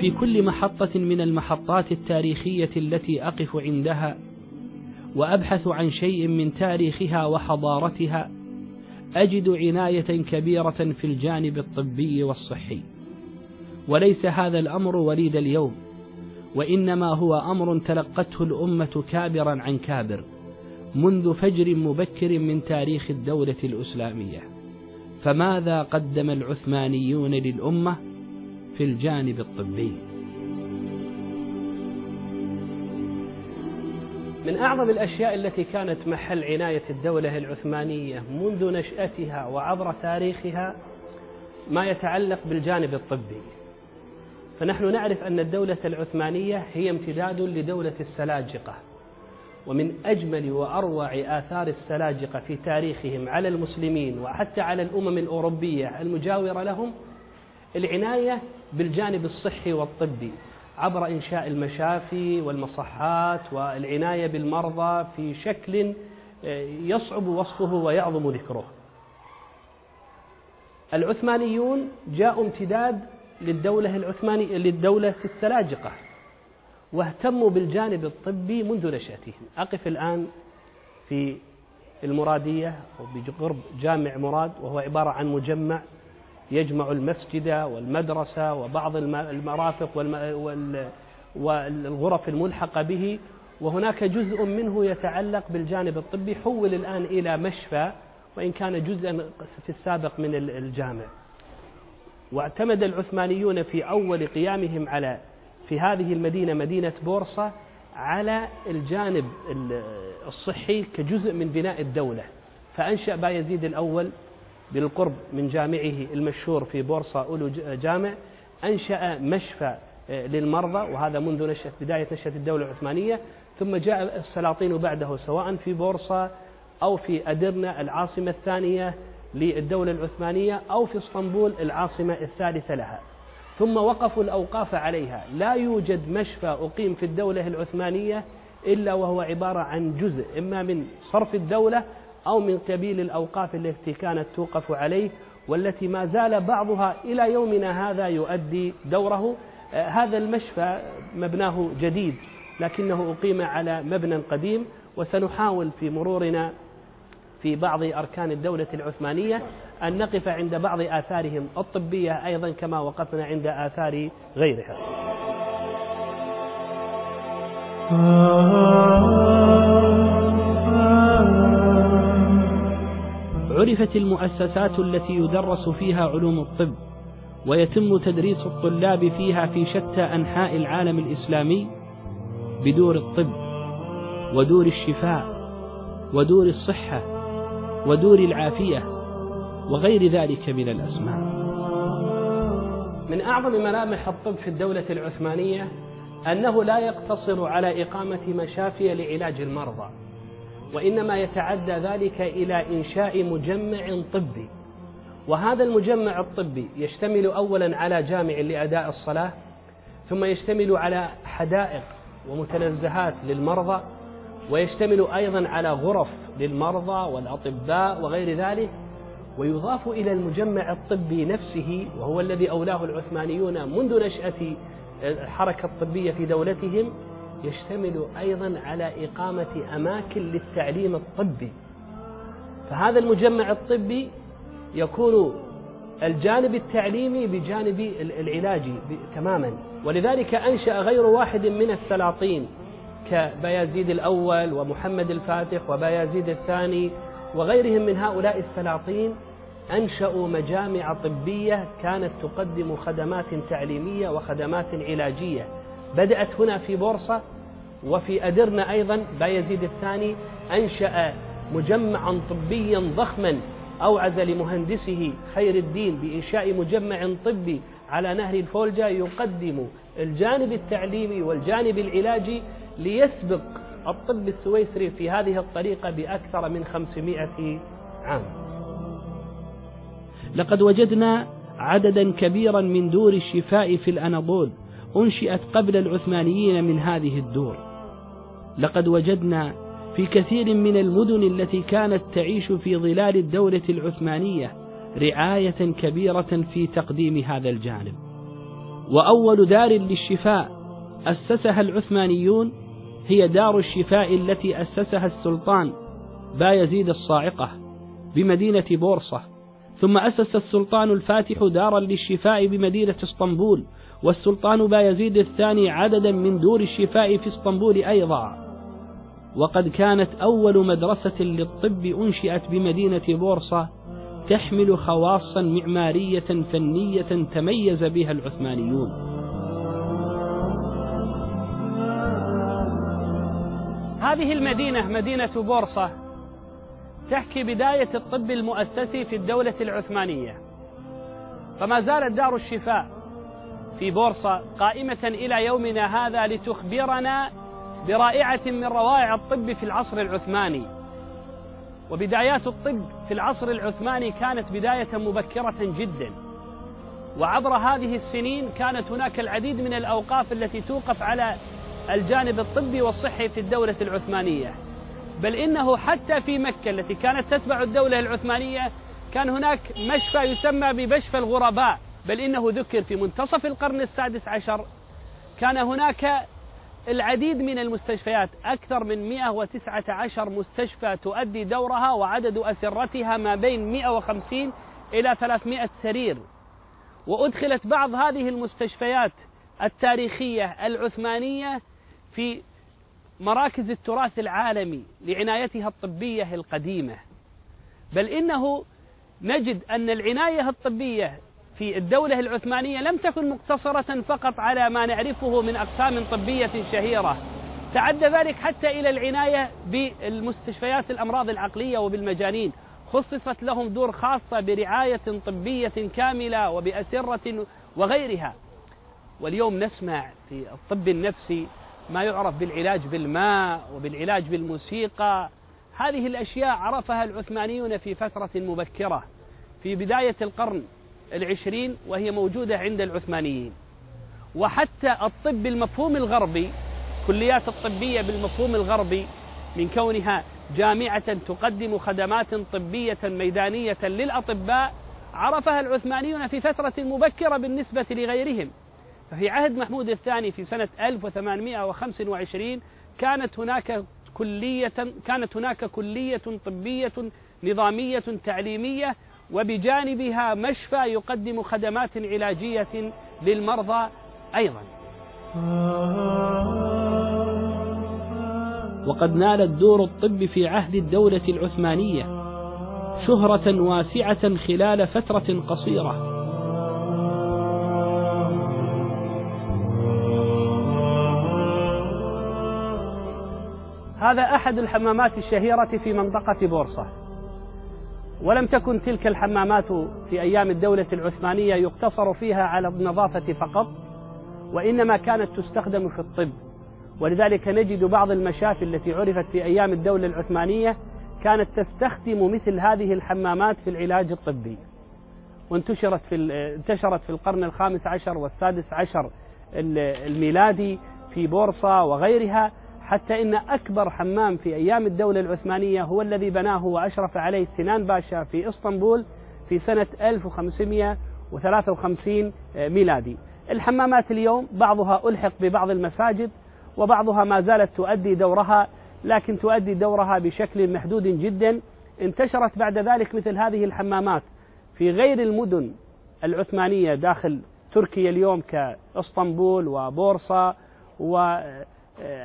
في كل محطة من المحطات التاريخية التي أقف عندها وأبحث عن شيء من تاريخها وحضارتها أجد عناية كبيرة في الجانب الطبي والصحي. وليس هذا الأمر وليد اليوم وإنما هو أمر تلقته الأمة كابرا عن كابر منذ فجر مبكر من تاريخ الدولة الإسلامية. فماذا قدم العثمانيون للأمة؟ في الجانب الطبي. من أعظم الأشياء التي كانت محل عناية الدولة العثمانية منذ نشأتها وعبر تاريخها ما يتعلق بالجانب الطبي. فنحن نعرف أن الدولة العثمانية هي امتداد لدولة السلاجقة ومن أجمل وأروع آثار السلاجقة في تاريخهم على المسلمين وحتى على الأمم الأوروبية المجاورة لهم العناية بالجانب الصحي والطبي عبر إنشاء المشافي والمصحات والعناية بالمرضى في شكل آه، يصعب وصفه ويعظم ذكره. العثمانيون جاءوا امتداد للدولة العثمانية للدولة السلاجقة واهتموا بالجانب الطبي منذ نشأتهم. أقف الآن في المرادية بقرب جامع مراد وهو عبارة عن مجمع يجمع المسجد والمدرسة وبعض المرافق والغرف الملحقة به وهناك جزء منه يتعلق بالجانب الطبي حول الآن إلى مشفى وإن كان جزءا في السابق من الجامع. واعتمد العثمانيون في أول قيامهم على في هذه المدينة مدينة بورصة على الجانب الصحي كجزء من بناء الدولة. فأنشأ بايزيد الأول بالقرب من جامعه المشهور في بورصة أولو جامع أنشأ مشفى آه، للمرضى وهذا منذ نشأة بداية نشأة الدولة العثمانية. ثم جاء السلاطين بعده سواء في بورصة أو في أدرنا العاصمة الثانية للدولة العثمانية أو في اسطنبول العاصمة الثالثة لها. ثم وقفوا الأوقاف عليها. لا يوجد مشفى أقيم في الدولة العثمانية إلا وهو عبارة عن جزء إما من صرف الدولة أو من قبيل الأوقاف التي كانت توقف عليه والتي ما زال بعضها إلى يومنا هذا يؤدي دوره. آه، هذا المشفى مبناه جديد لكنه أقيم على مبنى قديم وسنحاول في مرورنا في بعض أركان الدولة العثمانية أن نقف عند بعض آثارهم الطبية أيضا كما وقفنا عند آثار غيرها. عرفت المؤسسات التي يدرس فيها علوم الطب ويتم تدريس الطلاب فيها في شتى أنحاء العالم الإسلامي بدور الطب ودور الشفاء ودور الصحة ودور العافية وغير ذلك من الأسماء. من أعظم ملامح الطب في الدولة العثمانية أنه لا يقتصر على إقامة مشافي لعلاج المرضى. وإنما يتعدى ذلك إلى إنشاء مجمع طبي. وهذا المجمع الطبي يشتمل أولا على جامع لأداء الصلاة ثم يشتمل على حدائق ومتنزهات للمرضى ويشتمل أيضا على غرف للمرضى والأطباء وغير ذلك ويضاف إلى المجمع الطبي نفسه وهو الذي أولاه العثمانيون منذ نشأة الحركة الطبية في دولتهم يشتمل أيضا على إقامة أماكن للتعليم الطبي. فهذا المجمع الطبي يكون الجانب التعليمي بجانب العلاجي تماما. ولذلك أنشأ غير واحد من السلاطين كبيازيد الأول ومحمد الفاتح وبيازيد الثاني وغيرهم من هؤلاء السلاطين أنشأوا مجامع طبية كانت تقدم خدمات تعليمية وخدمات علاجية. بدأت هنا في بورصة وفي أدرنا أيضا بايزيد الثاني أنشأ مجمعا طبيا ضخما أوعز لمهندسه خير الدين بإنشاء مجمع طبي على نهر الفولجا يقدم الجانب التعليمي والجانب العلاجي ليسبق الطب السويسري في هذه الطريقة بأكثر من خمسمائة عام. لقد وجدنا عددا كبيرا من دور الشفاء في الأناضول أنشئت قبل العثمانيين من هذه الدور. لقد وجدنا في كثير من المدن التي كانت تعيش في ظلال الدولة العثمانية رعاية كبيرة في تقديم هذا الجانب. وأول دار للشفاء أسسها العثمانيون هي دار الشفاء التي أسسها السلطان بايزيد الصاعقة بمدينة بورصة. ثم أسس السلطان الفاتح دارا للشفاء بمدينة اسطنبول والسلطان بايزيد الثاني عددا من دور الشفاء في اسطنبول أيضا. وقد كانت أول مدرسة للطب أنشئت بمدينة بورصة تحمل خواصا معمارية فنية تميز بها العثمانيون. هذه المدينة مدينة بورصة تحكي بداية الطب المؤسسي في الدولة العثمانية. فما زالت دار الشفاء في بورصة قائمة إلى يومنا هذا لتخبرنا برائعة من روائع الطب في العصر العثماني. وبدايات الطب في العصر العثماني كانت بداية مبكرة جدا. وعبر هذه السنين كانت هناك العديد من الأوقاف التي توقف على الجانب الطبي والصحي في الدولة العثمانية. بل إنه حتى في مكة التي كانت تتبع الدولة العثمانية كان هناك مشفى يسمى بمشفى الغرباء. بل إنه ذكر في منتصف القرن السادس عشر. كان هناك العديد من المستشفيات أكثر من 119 مستشفى تؤدي دورها وعدد أسرتها ما بين 150 إلى 300 سرير. وأدخلت بعض هذه المستشفيات التاريخية العثمانية في مراكز التراث العالمي لعنايتها الطبية القديمة. بل إنه نجد أن العناية الطبية في الدولة العثمانية لم تكن مقتصرة فقط على ما نعرفه من أقسام طبية شهيرة. تعدى ذلك حتى إلى العناية بالمستشفيات الأمراض العقلية وبالمجانين. خصصت لهم دور خاصة برعاية طبية كاملة وبأسرة وغيرها. واليوم نسمع في الطب النفسي ما يعرف بالعلاج بالماء وبالعلاج بالموسيقى. هذه الأشياء عرفها العثمانيون في فترة مبكرة. في بداية القرن العشرين وهي موجودة عند العثمانيين. وحتى الطب بالمفهوم الغربي كليات الطبية بالمفهوم الغربي من كونها جامعة تقدم خدمات طبية ميدانية للأطباء عرفها العثمانيون في فترة مبكرة بالنسبة لغيرهم. ففي عهد محمود الثاني في سنة 1825 كانت هناك كلية كانت هناك كلية طبية نظامية تعليمية وبجانبها مشفى يقدم خدمات علاجية للمرضى أيضا. وقد نالت دور الطب في عهد الدولة العثمانية شهرة واسعة خلال فترة قصيرة. هذا أحد الحمامات الشهيرة في منطقة بورصة. ولم تكن تلك الحمامات في أيام الدولة العثمانية يقتصر فيها على النظافة فقط وإنما كانت تستخدم في الطب. ولذلك نجد بعض المشافي التي عرفت في أيام الدولة العثمانية كانت تستخدم مثل هذه الحمامات في العلاج الطبي. وانتشرت في انتشرت في القرن الخامس عشر والسادس عشر الميلادي في بورصة وغيرها. حتى إن أكبر حمام في أيام الدولة العثمانية هو الذي بناه وأشرف عليه سنان باشا في إسطنبول في سنة 1553 ميلادي. الحمامات اليوم بعضها ألحق ببعض المساجد وبعضها ما زالت تؤدي دورها لكن تؤدي دورها بشكل محدود جدا. انتشرت بعد ذلك مثل هذه الحمامات في غير المدن العثمانية داخل تركيا اليوم كإسطنبول وبورصة و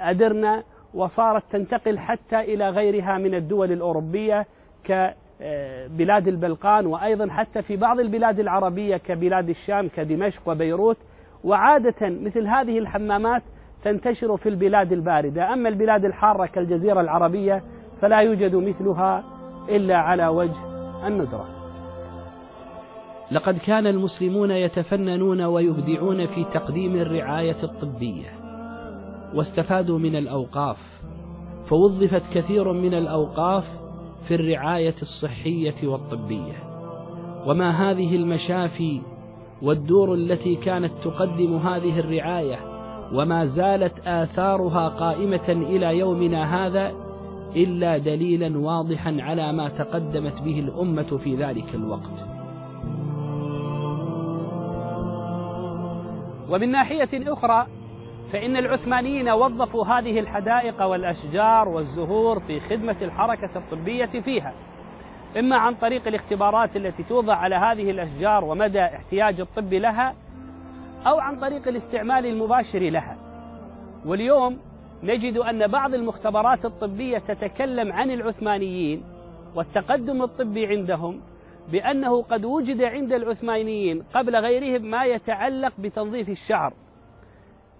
أدرنا وصارت تنتقل حتى إلى غيرها من الدول الأوروبية كبلاد البلقان وأيضا حتى في بعض البلاد العربية كبلاد الشام كدمشق وبيروت. وعادة مثل هذه الحمامات تنتشر في البلاد الباردة. أما البلاد الحارة كالجزيرة العربية فلا يوجد مثلها إلا على وجه الندرة. لقد كان المسلمون يتفننون ويبدعون في تقديم الرعاية الطبية. واستفادوا من الأوقاف فوظفت كثير من الأوقاف في الرعاية الصحية والطبية. وما هذه المشافي والدور التي كانت تقدم هذه الرعاية وما زالت آثارها قائمة إلى يومنا هذا إلا دليلا واضحا على ما تقدمت به الأمة في ذلك الوقت. ومن ناحية أخرى فإن العثمانيين وظفوا هذه الحدائق والأشجار والزهور في خدمة الحركة الطبية فيها. إما عن طريق الاختبارات التي توضع على هذه الأشجار ومدى احتياج الطب لها أو عن طريق الاستعمال المباشر لها. واليوم نجد أن بعض المختبرات الطبية تتكلم عن العثمانيين والتقدم الطبي عندهم بأنه قد وجد عند العثمانيين قبل غيرهم ما يتعلق بتنظيف الشعر.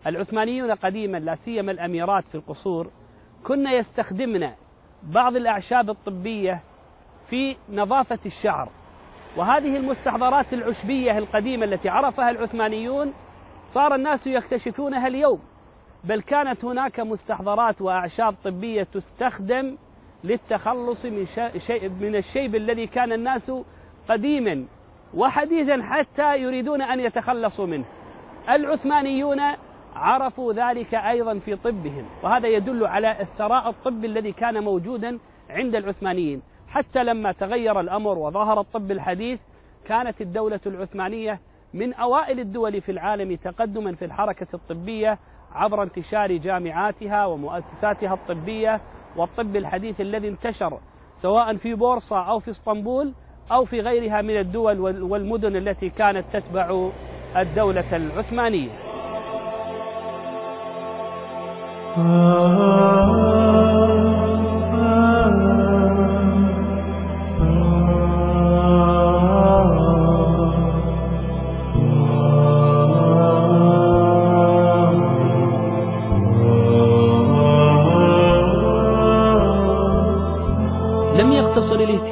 العثمانيون قديما لا سيما الأميرات في القصور كنا يستخدمن بعض الأعشاب الطبية في نظافة الشعر. وهذه المستحضرات العشبية القديمة التي عرفها العثمانيون صار الناس يكتشفونها اليوم. بل كانت هناك مستحضرات وأعشاب طبية تستخدم للتخلص من شيء من الشيب الذي كان الناس قديما وحديثا حتى يريدون أن يتخلصوا منه. العثمانيون عرفوا ذلك أيضا في طبهم وهذا يدل على الثراء الطبي الذي كان موجودا عند العثمانيين حتى لما تغير الأمر وظهر الطب الحديث كانت الدولة العثمانية من أوائل الدول في العالم تقدما في الحركة الطبية عبر انتشار جامعاتها ومؤسساتها الطبية والطب الحديث الذي انتشر سواء في بورصة أو في اسطنبول أو في غيرها من الدول والمدن التي كانت تتبع الدولة العثمانية.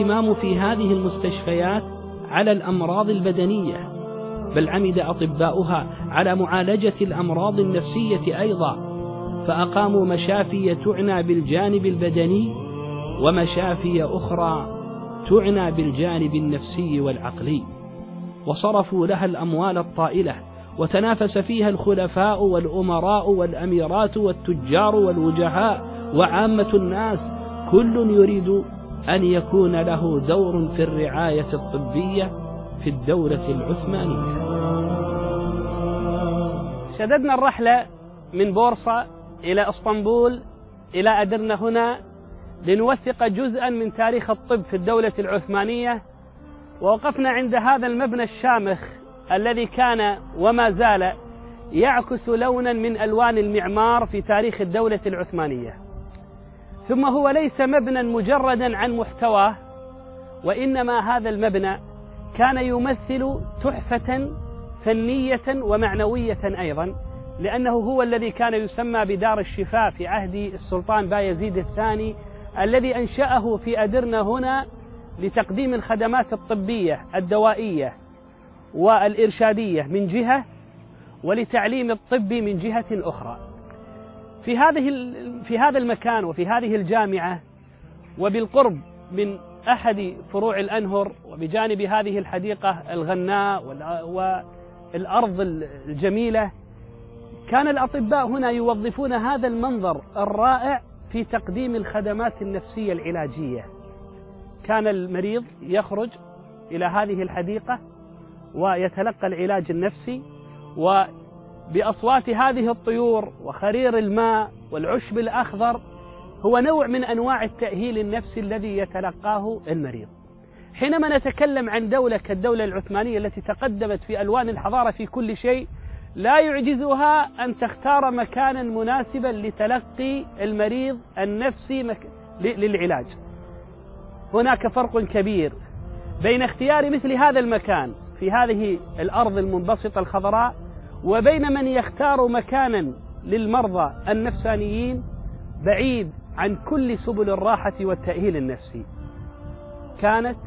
الاهتمام في هذه المستشفيات على الأمراض البدنية بل عمد أطباؤها على معالجة الأمراض النفسية أيضا. فأقاموا مشافي تعنى بالجانب البدني ومشافي أخرى تعنى بالجانب النفسي والعقلي وصرفوا لها الأموال الطائلة وتنافس فيها الخلفاء والأمراء والأميرات والتجار والوجهاء وعامة الناس كل يريد أن يكون له دور في الرعاية الطبية في الدولة العثمانية. شددنا الرحلة من بورصة إلى إسطنبول إلى أدرنا هنا لنوثق جزءا من تاريخ الطب في الدولة العثمانية ووقفنا عند هذا المبنى الشامخ الذي كان وما زال يعكس لونا من ألوان المعمار في تاريخ الدولة العثمانية. ثم هو ليس مبنى مجردا عن محتواه وإنما هذا المبنى كان يمثل تحفة فنية ومعنوية أيضا لأنه هو الذي كان يسمى بدار الشفاء في عهد السلطان بايزيد الثاني الذي أنشأه في أدرنا هنا لتقديم الخدمات الطبية الدوائية والإرشادية من جهة ولتعليم الطب من جهة أخرى. في هذه في هذا المكان وفي هذه الجامعة وبالقرب من أحد فروع الأنهر وبجانب هذه الحديقة الغناء والأرض الجميلة كان الأطباء هنا يوظفون هذا المنظر الرائع في تقديم الخدمات النفسية العلاجية كان المريض يخرج إلى هذه الحديقة ويتلقى العلاج النفسي و باصوات هذه الطيور وخرير الماء والعشب الأخضر هو نوع من أنواع التأهيل النفسي الذي يتلقاه المريض. حينما نتكلم عن دولة كالدولة العثمانية التي تقدمت في ألوان الحضارة في كل شيء لا يعجزها أن تختار مكانا مناسبا لتلقي المريض النفسي. للعلاج. هناك فرق كبير بين اختيار مثل هذا المكان في هذه الأرض المنبسطة الخضراء وبين من يختار مكانا للمرضى النفسانيين بعيد عن كل سبل الراحة والتأهيل النفسي كانت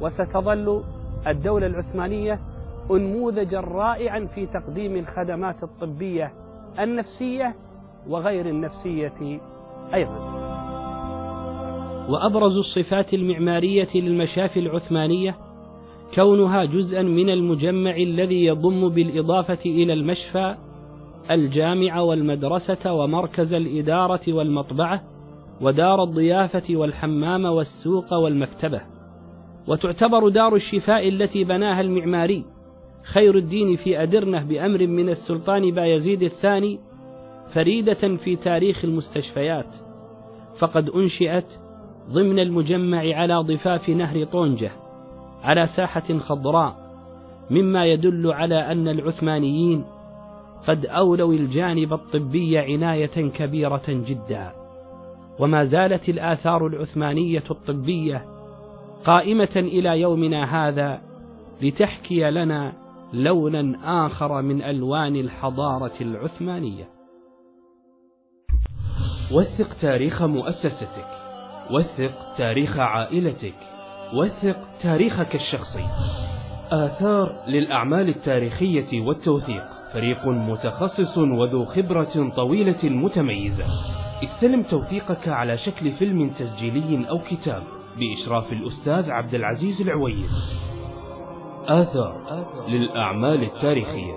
وستظل الدولة العثمانية أنموذجا رائعا في تقديم الخدمات الطبية النفسية وغير النفسية أيضا. وأبرز الصفات المعمارية للمشافي العثمانية كونها جزءا من المجمع الذي يضم بالإضافة إلى المشفى الجامع والمدرسة ومركز الإدارة والمطبعة ودار الضيافة والحمام والسوق والمكتبة. وتعتبر دار الشفاء التي بناها المعماري خير الدين في أدرنة بأمر من السلطان بايزيد الثاني فريدة في تاريخ المستشفيات. فقد أنشئت ضمن المجمع على ضفاف نهر طونجة على ساحة خضراء مما يدل على أن العثمانيين قد أولوا الجانب الطبي عناية كبيرة جدا. وما زالت الآثار العثمانية الطبية قائمة إلى يومنا هذا لتحكي لنا لونا آخر من ألوان الحضارة العثمانية. وثق تاريخ مؤسستك وثق تاريخ عائلتك وثق تاريخك الشخصي. آثار للأعمال التاريخية والتوثيق. فريق متخصص وذو خبرة طويلة متميزة. استلم توثيقك على شكل فيلم تسجيلي أو كتاب بإشراف الأستاذ عبد العزيز العويس. آثار للأعمال التاريخية.